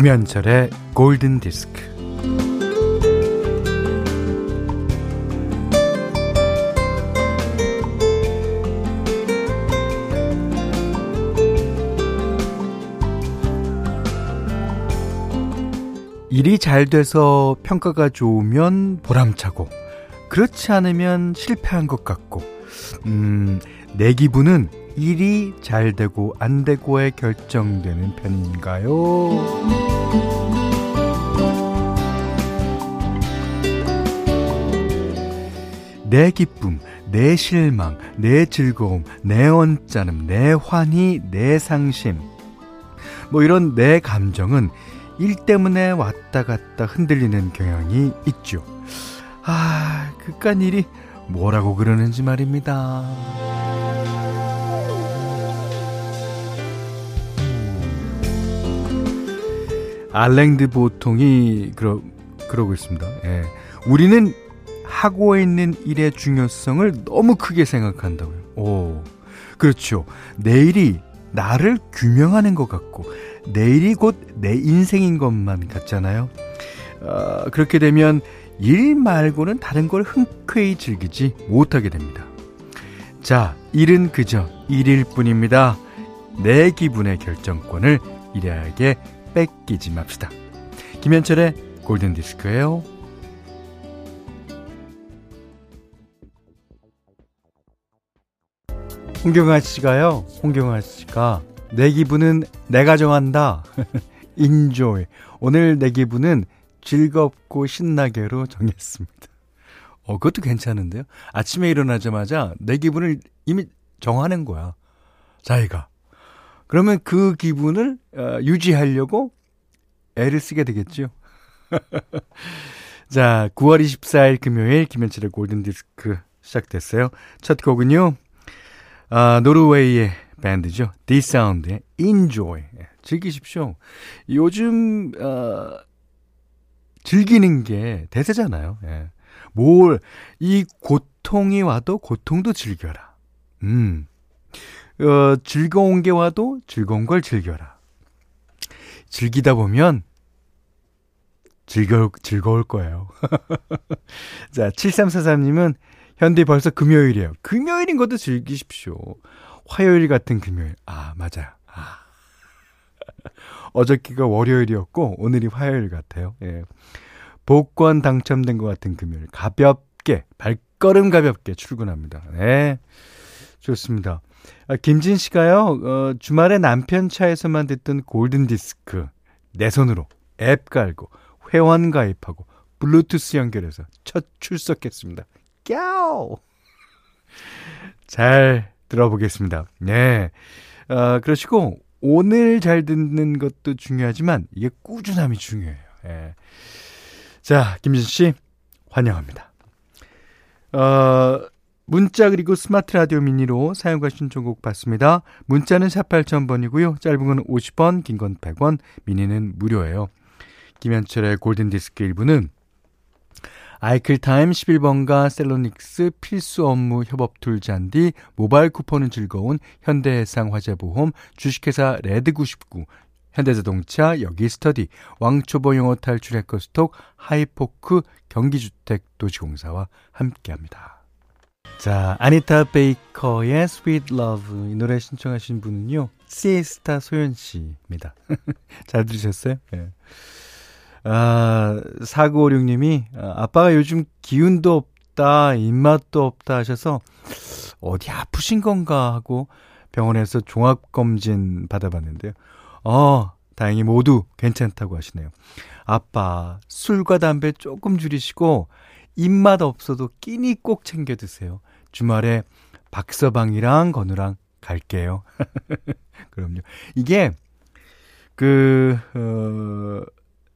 김현철의 골든 디스크. 일이 잘 돼서 평가가 좋으면 보람차고, 그렇지 않으면 실패한 것 같고, 음, 내 기분은 일이 잘 되고 안 되고에 결정되는 편인가요? 내 기쁨, 내 실망, 내 즐거움, 내 언짢음, 내 환희, 내 상심. 뭐 이런 내 감정은 일 때문에 왔다 갔다 흔들리는 경향이 있죠. 아, 그깟 일이 뭐라고 그러는지 말입니다. 알랭드 보통이 그러, 그러고 있습니다. 예. 우리는 하고 있는 일의 중요성을 너무 크게 생각한다고요. 오, 그렇죠. 내일이 나를 규명하는 것 같고, 내일이 곧 내 인생인 것만 같잖아요. 어, 그렇게 되면 일 말고는 다른 걸 흔쾌히 즐기지 못하게 됩니다. 자, 일은 그저 일일 뿐입니다. 내 기분의 결정권을 일에게 뺏기지 맙시다. 김현철의 골든 디스크예요. 홍경아 씨가요. 홍경아 씨가 내 기분은 내가 정한다. 인조이. 오늘 내 기분은 즐겁고 신나게로 정했습니다. 어, 그것도 괜찮은데요. 아침에 일어나자마자 내 기분을 이미 정하는 거야. 자기가. 그러면 그 기분을 어, 유지하려고 애를 쓰게 되겠죠. 자, 9월 24일 금요일 김현철의 골든디스크 시작됐어요. 첫 곡은요. 아, 노르웨이의 밴드죠. 디사운드의 Enjoy. 예, 즐기십시오. 요즘 어, 즐기는 게 대세잖아요. 예. 뭘, 이 고통이 와도 고통도 즐겨라. 음. 어, 즐거운 게 와도 즐거운 걸 즐겨라. 즐기다 보면 즐거, 즐거울 거예요. 자, 7343님은 현대 벌써 금요일이에요. 금요일인 것도 즐기십시오. 화요일 같은 금요일. 아, 맞아요. 아. 어저께가 월요일이었고, 오늘이 화요일 같아요. 예. 복권 당첨된 것 같은 금요일. 가볍게, 발걸음 가볍게 출근합니다. 네. 좋습니다. 아, 김진 씨가요, 어, 주말에 남편 차에서만 듣던 골든디스크. 내 손으로 앱 깔고, 회원 가입하고, 블루투스 연결해서 첫 출석했습니다. 꺄오! 잘 들어보겠습니다. 네. 어, 그러시고, 오늘 잘 듣는 것도 중요하지만, 이게 꾸준함이 중요해요. 예. 자, 김진 씨, 환영합니다. 어, 문자 그리고 스마트 라디오 미니로 사용과 신청곡 받습니다. 문자는 4 8000번이고요. 짧은 건 50원, 긴 건 100원, 미니는 무료예요. 김현철의 골든디스크 일부는 아이클타임 11번가 셀로닉스 필수 업무 협업 툴 잔디 모바일 쿠폰은 즐거운 현대해상 화재보험 주식회사 레드99 현대자동차 여기스터디 왕초보 영어 탈출 해커스톡 하이포크 경기주택 도시공사와 함께합니다. 자 아니타 베이커의 Sweet Love 이 노래 신청하신 분은요 시에스타 소연 씨입니다. 잘 들으셨어요? 네. 아, 4956 님이, 아, 아빠가 요즘 기운도 없다, 입맛도 없다 하셔서, 어디 아프신 건가 하고 병원에서 종합 검진 받아봤는데요. 어, 다행히 모두 괜찮다고 하시네요. 아빠, 술과 담배 조금 줄이시고, 입맛 없어도 끼니 꼭 챙겨 드세요. 주말에 박서방이랑 건우랑 갈게요. 그럼요. 이게, 그, 어,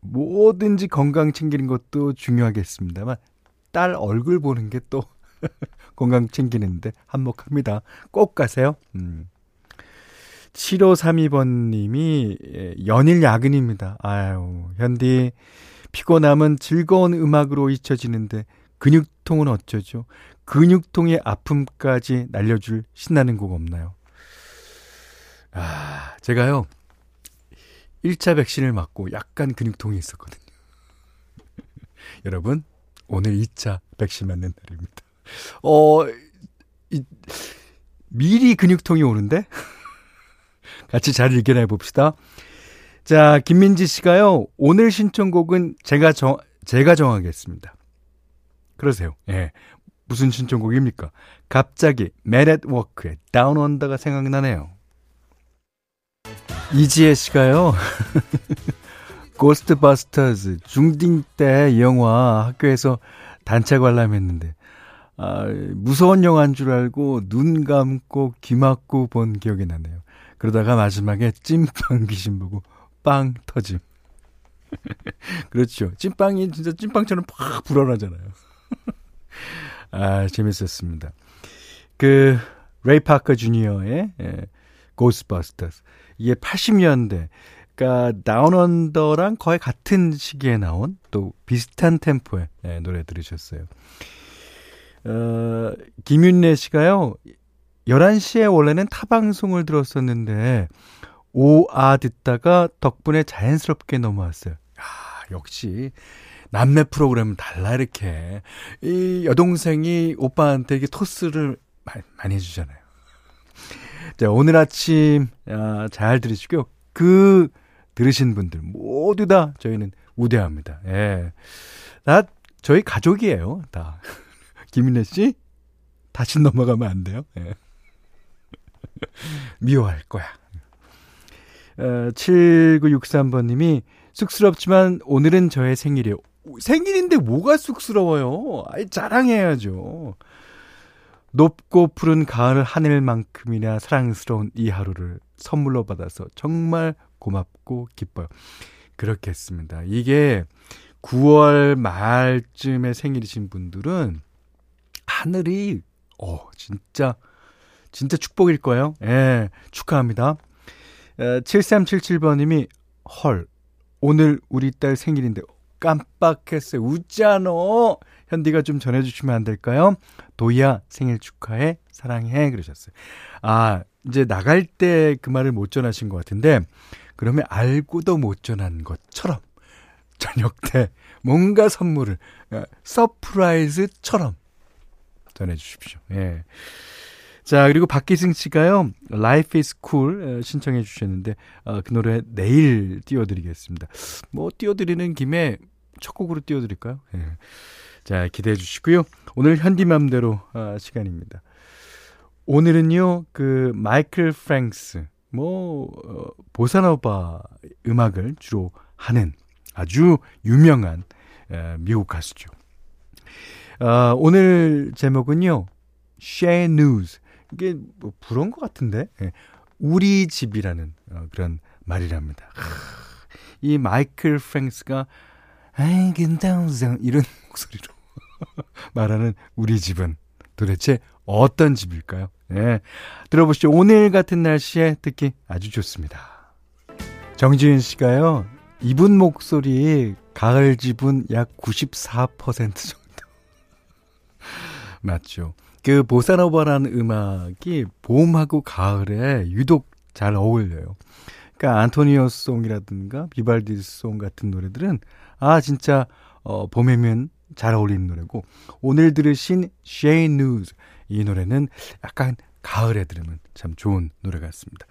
뭐든지 건강 챙기는 것도 중요하겠습니다만 딸 얼굴 보는 게 또 건강 챙기는데 한몫합니다. 꼭 가세요. 음. 7532번 님이 예, 연일 야근입니다. 아유, 현디 피곤함은 즐거운 음악으로 잊혀지는데 근육통은 어쩌죠? 근육통의 아픔까지 날려줄 신나는 곡 없나요? 아, 제가요. 1차 백신을 맞고 약간 근육통이 있었거든요. 여러분, 오늘 2차 백신 맞는 날입니다. 어, 이, 미리 근육통이 오는데? 같이 잘 읽겨내 봅시다. 자, 김민지 씨가요, 오늘 신청곡은 제가 정, 제가 정하겠습니다. 그러세요. 예. 무슨 신청곡입니까? 갑자기 at Work의 Down Under가 생각나네요. 이지혜 씨가요. Ghostbusters 중딩 때 영화 학교에서 단체 관람했는데 아, 무서운 영화인 줄 알고 눈 감고 귀 막고 본 기억이 나네요. 그러다가 마지막에 찐빵 귀신 보고 빵 터짐. 그렇죠. 찐빵이 진짜 찐빵처럼 팍 불어나잖아요. 아, 재밌었습니다. 그, 레이 파커 주니어의 예, Ghostbusters. 이게 80년대. 그러니까 Down Under랑 거의 같은 시기에 나온 또 비슷한 템포의 예, 노래 들으셨어요. 어, 김윤래 씨가요. 11시에 원래는 타방송을 들었었는데 오아 듣다가 덕분에 자연스럽게 넘어왔어요. 야, 역시 남매 프로그램은 달라 이렇게 이 여동생이 오빠한테 이게 토스를 많이, 많이 해주잖아요. 자 오늘 아침 아, 잘 들으시고요. 그 들으신 분들 모두 다 저희는 우대합니다. 예, 다 저희 가족이에요. 다 김인혜 씨 다시 넘어가면 안 돼요. 예. 미워할 거야. 어, 7963번님이 쑥스럽지만 오늘은 저의 생일이에요. 생일인데 뭐가 쑥스러워요? 아이, 자랑해야죠. 높고 푸른 가을 하늘만큼이나 사랑스러운 이 하루를 선물로 받아서 정말 고맙고 기뻐요. 그렇겠습니다. 이게 9월 말쯤에 생일이신 분들은 하늘이, 어, 진짜, 진짜 축복일 거예요. 예, 축하합니다. 7377번님이, 헐, 오늘 우리 딸 생일인데 깜빡했어요. 우짜노. 현디가 좀 전해주시면 안 될까요? 도희야 생일 축하해 사랑해 그러셨어요. 아 이제 나갈 때 그 말을 못 전하신 것 같은데 그러면 알고도 못 전한 것처럼 저녁 때 뭔가 선물을 어, 서프라이즈처럼 전해주십시오. 예. 자, 그리고 박기승 씨가요, Life is Cool 신청해 주셨는데, 어, 그 노래 내일 띄워드리겠습니다. 뭐, 띄워드리는 김에 첫 곡으로 띄워드릴까요? 예. 자, 기대해 주시고요. 오늘 현디맘대로 어, 시간입니다. 오늘은요, 그, 마이클 프랭스, 뭐, 어, 보사노바 음악을 주로 하는 아주 유명한 에, 미국 가수죠. 어, 오늘 제목은요, Share News. 이게 뭐 부러운 것 같은데 예. 우리 집이라는 어, 그런 말이랍니다. 이 마이클 프랭스가 can down 이런 목소리로 말하는 우리 집은 도대체 어떤 집일까요? 예. 들어보시죠. 오늘 같은 날씨에 듣기 아주 좋습니다. 정지윤 씨가요. 이분 목소리 가을 집은 약94% 정도. 맞죠. 그 보사노바라는 음악이 봄하고 가을에 유독 잘 어울려요. 그러니까 안토니오 송이라든가 비발디 송 같은 노래들은 아 진짜 어 봄에면 잘 어울리는 노래고 오늘 들으신 Shay News 이 노래는 약간 가을에 들으면 참 좋은 노래 같습니다.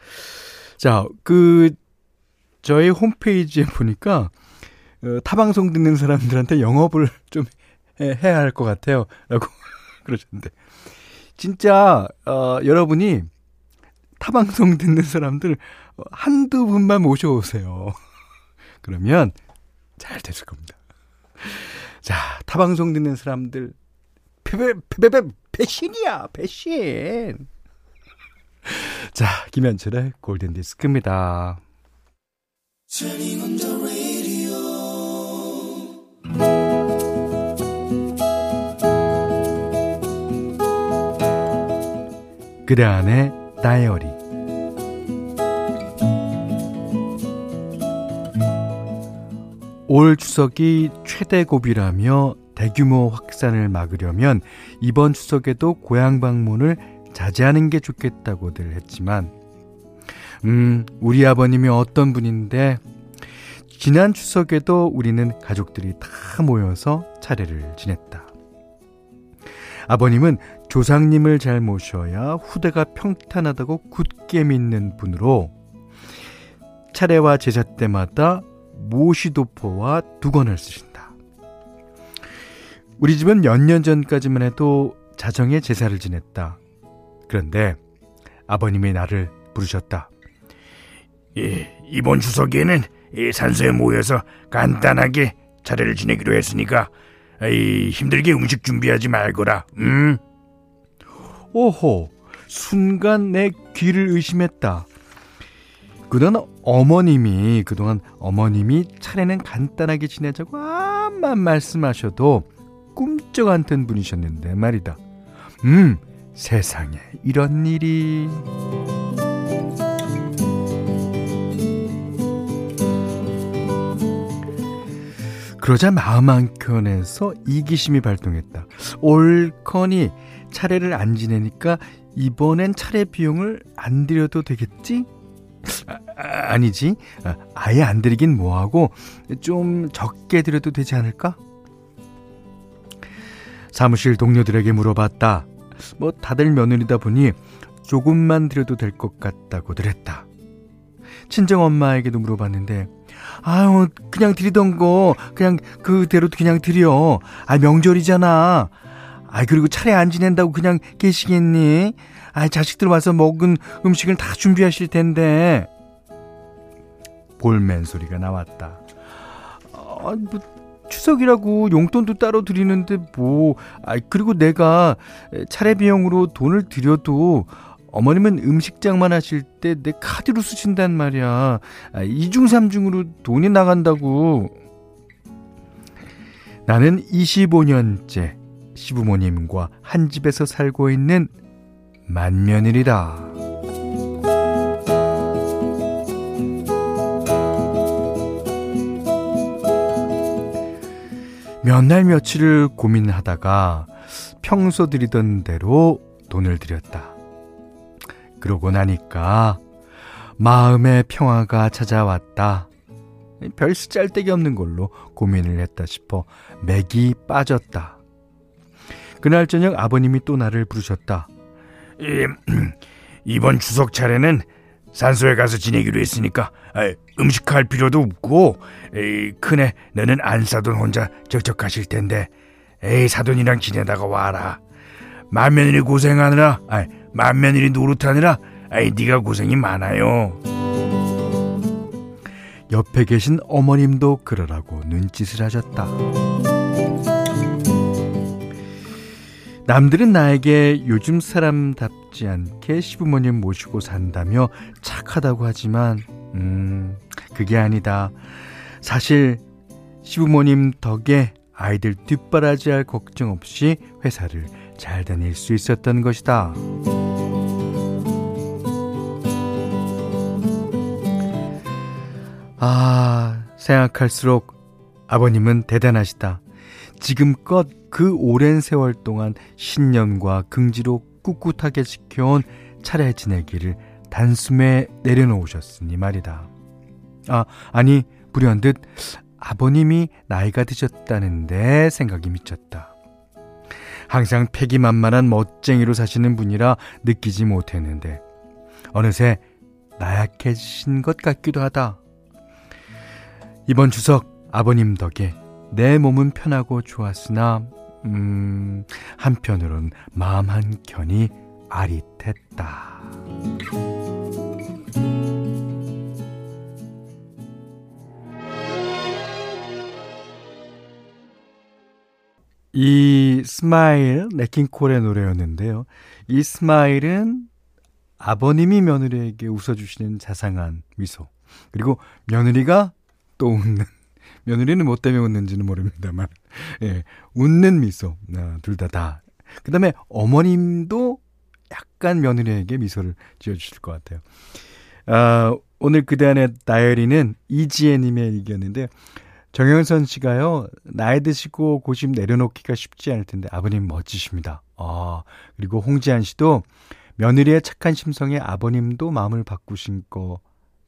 자, 그 저희 홈페이지에 보니까 어, 타방송 듣는 사람들한테 영업을 좀 해야 할 것 같아요. 라고 그러셨는데 진짜 어, 여러분이 타방송 듣는 사람들 한두 분만 모셔오세요. 그러면 잘 됐을 겁니다. 자, 타방송 듣는 사람들 패배 패배 배신이야 배신. 자, 김현철의 골든 디스크입니다. 그대 안의 다이어리 올 추석이 최대 고비라며 대규모 확산을 막으려면 이번 추석에도 고향 방문을 자제하는 게 좋겠다고들 했지만 음, 우리 아버님이 어떤 분인데 지난 추석에도 우리는 가족들이 다 모여서 차례를 지냈다. 아버님은 조상님을 잘 모셔야 후대가 평탄하다고 굳게 믿는 분으로 차례와 제사 때마다 모시도포와 두건을 쓰신다. 우리 집은 몇 년 전까지만 해도 자정에 제사를 지냈다. 그런데 아버님이 나를 부르셨다. 예, 이번 추석에는 산소에 모여서 간단하게 차례를 지내기로 했으니까 에이, 힘들게 음식 준비하지 말거라. 음. 오호, 순간 내 귀를 의심했다. 그동안 어머님이 그동안 어머님이 차례는 간단하게 지내자고 암만 말씀하셔도 꿈쩍 않던 분이셨는데 말이다. 음, 세상에 이런 일이. 그러자 마음 한켠에서 이기심이 발동했다. 올커니 차례를 안 지내니까 이번엔 차례 비용을 안 드려도 되겠지? 아, 니지 아, 아예 안 드리긴 뭐하고 좀 적게 드려도 되지 않을까? 사무실 동료들에게 물어봤다. 뭐 다들 며느리다 보니 조금만 드려도 될 것 같다고들 했다. 친정 엄마에게도 물어봤는데 아유 그냥 드리던 거 그냥 그대로 그냥 드려. 아 명절이잖아. 아 그리고 차례 안 지낸다고 그냥 계시겠니? 아 자식들 와서 먹은 음식을 다 준비하실 텐데. 볼멘 소리가 나왔다. 아, 뭐 추석이라고 용돈도 따로 드리는데 뭐, 아, 그리고 내가 차례 비용으로 돈을 드려도 어머님은 음식장만 하실 때 내 카드로 쓰신단 말이야. 아, 이중삼중으로 돈이 나간다고. 나는 25년째 시부모님과 한 집에서 살고 있는 만면일이다. 몇 날 며칠을 고민하다가 평소 드리던 대로 돈을 드렸다. 그러고 나니까 마음의 평화가 찾아왔다. 별 쓰잘데기 없는 걸로 고민을 했다 싶어 맥이 빠졌다. 그날 저녁 아버님이 또 나를 부르셨다. 예, 이번 추석 차례는 산소에 가서 지내기로 했으니까 아, 음식할 필요도 없고 에이, 큰애 너는 안 사돈 혼자 적적하실 텐데 에이 사돈이랑 지내다가 와라. 만면일이 고생하느라 아, 만면일이 노릇하느라 아이 네가 고생이 많아요. 옆에 계신 어머님도 그러라고 눈짓을 하셨다 남들은 나에게 요즘 사람답지 않게 시부모님 모시고 산다며 착하다고 하지만, 음, 그게 아니다. 사실, 시부모님 덕에 아이들 뒷바라지할 걱정 없이 회사를 잘 다닐 수 있었던 것이다. 아, 생각할수록 아버님은 대단하시다. 지금껏 그 오랜 세월 동안 신년과 긍지로 꿋꿋하게 지켜온 차례 지내기를 단숨에 내려놓으셨으니 말이다. 아, 아니, 불현듯 아버님이 나이가 드셨다는데 생각이 미쳤다. 항상 패기만만한 멋쟁이로 사시는 분이라 느끼지 못했는데, 어느새 나약해진 것 같기도 하다. 이번 추석 아버님 덕에 내 몸은 편하고 좋았으나 음, 한편으론 마음 한켠이 아릿했다. 이 Smile 냇 킹 콜의 노래였는데요. 이 Smile은 아버님이 며느리에게 웃어주시는 자상한 미소. 그리고 며느리가 또 웃는 며느리는 뭐 때문에 웃는지는 모릅니다만, 예, 웃는 미소, 아, 둘다 다. 그 다음에 어머님도 약간 며느리에게 미소를 지어주실 것 같아요. 아, 오늘 그대 안의 다이어리는 이지혜님의 얘기였는데, 정영선 씨가요, 나이 드시고 고집 내려놓기가 쉽지 않을 텐데, 아버님 멋지십니다. 아, 그리고 홍지한 씨도 며느리의 착한 심성에 아버님도 마음을 바꾸신 것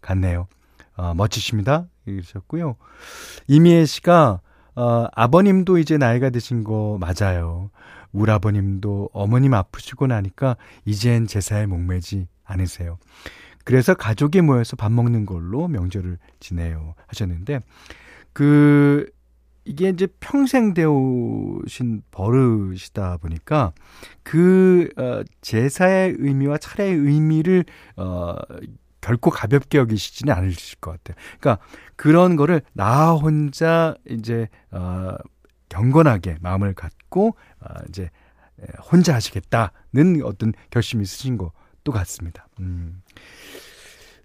같네요. 아, 멋지십니다. 그러셨고요. 이미애 씨가 어, 아버님도 이제 나이가 드신 거 맞아요. 우리 아버님도 어머님 아프시고 나니까 이젠 제사에 목매지 않으세요. 그래서 가족이 모여서 밥 먹는 걸로 명절을 지내요 하셨는데 그 이게 이제 평생 되어오신 버릇이다 보니까 그 어, 제사의 의미와 차례의 의미를 어 결코 가볍게 여기시지는 않으실 것 같아요. 그러니까 그런 거를 나 혼자 이제 어 경건하게 마음을 갖고 어 이제 혼자 하시겠다는 어떤 결심이 있으신 것도 같습니다. 음.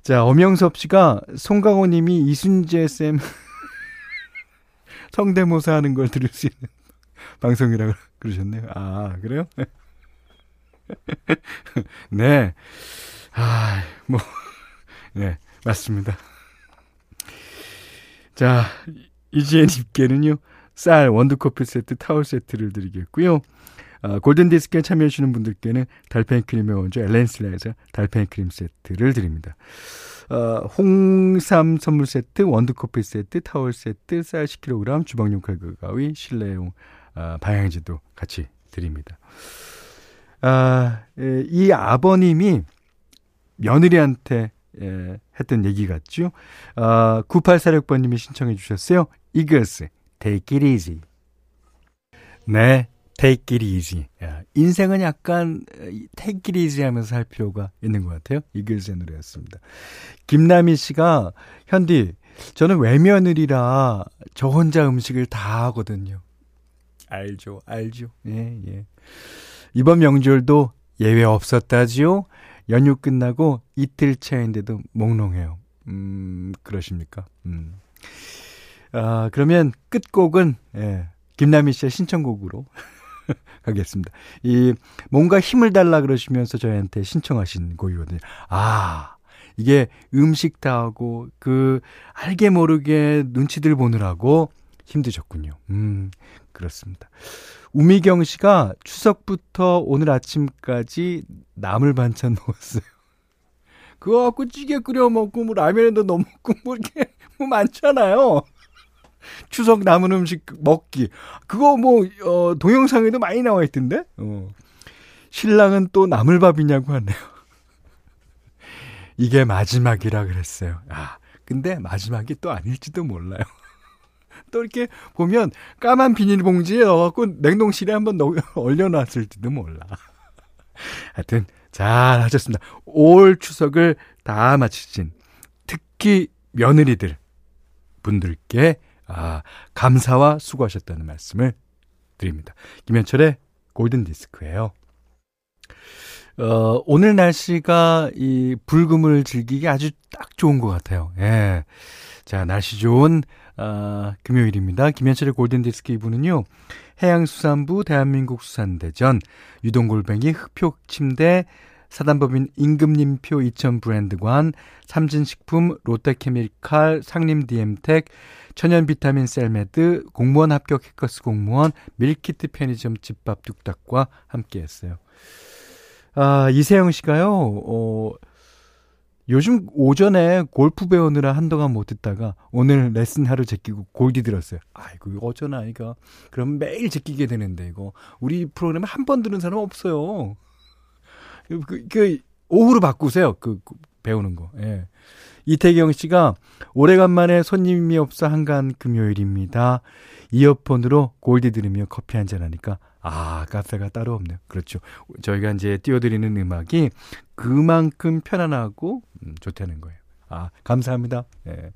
자, 엄영섭 씨가 송강호 님이 이순재 쌤 성대모사 하는 걸 들을 수 있는 방송이라고 그러셨네요. 아, 그래요? 네. 아, 뭐, 네, 맞습니다. 자, 이지혜님께는요, 쌀, 원두커피 세트, 타월 세트를 드리겠고요. 어, 골든디스크에 참여해주시는 분들께는 달팽이 크림의 원조 엘렌슬라에서 달팽이 크림 세트를 드립니다. 어, 홍삼 선물 세트, 원두커피 세트, 타월 세트, 쌀 10kg, 주방용 칼국 가위, 실내용 어, 방향지도 같이 드립니다. 아, 에, 이 아버님이 며느리한테 예, 했던 얘기 같죠. 아, 9846번님이 신청해 주셨어요. 이글스, take it easy. 네, take it easy. 야, 인생은 약간 take it easy 하면서 할 필요가 있는 것 같아요. 이글스의 노래였습니다. 김남희 씨가, 현디, 저는 외며느리라 저 혼자 음식을 다 하거든요. 알죠, 알죠. 예, 예. 이번 명절도 예외 없었다지요? 연휴 끝나고 이틀 차인데도 몽롱해요. 음, 그러십니까? 음. 아, 그러면 끝곡은, 예, 김남희 씨의 신청곡으로 가겠습니다. 이, 뭔가 힘을 달라 그러시면서 저희한테 신청하신 곡이거든요. 아, 이게 음식 다 하고, 그, 알게 모르게 눈치들 보느라고 힘드셨군요. 음, 그렇습니다. 우미경 씨가 추석부터 오늘 아침까지 나물 반찬 먹었어요. 그거 갖고 찌개 끓여 먹고 뭐 라면에도 넣어 먹고 뭐 이렇게 뭐 많잖아요. 추석 남은 음식 먹기. 그거 뭐 어, 동영상에도 많이 나와 있던데. 어. 신랑은 또 나물밥이냐고 하네요. 이게 마지막이라 그랬어요. 아, 근데 마지막이 또 아닐지도 몰라요. 또 이렇게 보면 까만 비닐봉지에 넣어갖고 냉동실에 한번 넣, 얼려놨을지도 몰라. 하여튼 잘 하셨습니다. 올 추석을 다 마치신 특히 며느리들 분들께 아, 감사와 수고하셨다는 말씀을 드립니다. 김현철의 골든 디스크예요. 어, 오늘 날씨가 이 불금을 즐기기 아주 딱 좋은 것 같아요. 예. 자, 날씨 좋은 아, 금요일입니다. 김현철의 골든디스크 2부는요. 해양수산부, 대한민국 수산대전, 유동골뱅이, 흑표침대, 사단법인 임금님표 이천 브랜드관, 삼진식품, 롯데케미칼, 상림디엠텍, 천연비타민 셀메드, 공무원 합격 해커스 공무원, 밀키트 편의점 집밥 뚝딱과 함께했어요. 아, 이세영 씨가요, 어, 요즘 오전에 골프 배우느라 한동안 못 듣다가 오늘 레슨 하루 제끼고 골디 들었어요. 아이고, 어쩌나, 이거. 그럼 매일 제끼게 되는데, 이거. 우리 프로그램에 한 번 들은 사람 없어요. 그, 그, 오후로 바꾸세요. 그, 그, 배우는 거. 예. 이태경 씨가 오래간만에 손님이 없어 한간 금요일입니다. 이어폰으로 골디 들으며 커피 한잔 하니까 아, 카페가 따로 없네요. 그렇죠. 저희가 이제 띄워드리는 음악이 그만큼 편안하고 음, 좋다는 거예요. 아, 감사합니다. 예.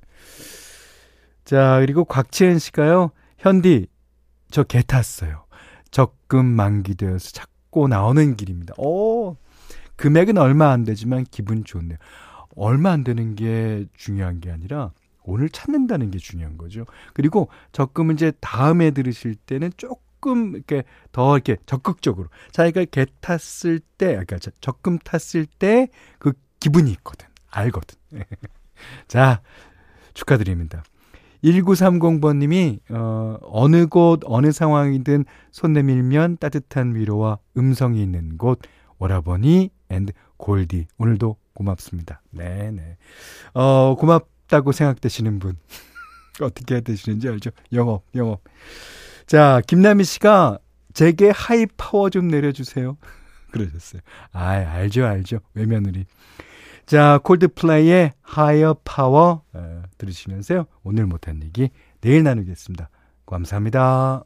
자, 그리고 곽지은 씨가요. 현디, 저 개 탔어요. 적금 만기되어서 찾고 나오는 길입니다. 오, 금액은 얼마 안 되지만 기분 좋네요. 얼마 안 되는 게 중요한 게 아니라 오늘 찾는다는 게 중요한 거죠. 그리고 적금은 이제 다음에 들으실 때는 조금 이렇게 더 이렇게 적극적으로 자기가 개 탔을 때, 그러니까 적금 탔을 때 그 기분이 있거든. 알거든. 자, 축하드립니다. 1930번님이, 어, 어느 곳, 어느 상황이든 손 내밀면 따뜻한 위로와 음성이 있는 곳, 오라버니 and 골디. 오늘도 고맙습니다. 네네. 어, 고맙다고 생각되시는 분. 어떻게 되시는지 알죠? 영업, 영업. 자, 김남희 씨가 제게 하이 파워 좀 내려주세요. 그러셨어요. 아, 알죠, 알죠. 외며느리. 자, 콜드플레이의 하이어 파워 들으시면서요. 오늘 못한 얘기 내일 나누겠습니다. 감사합니다.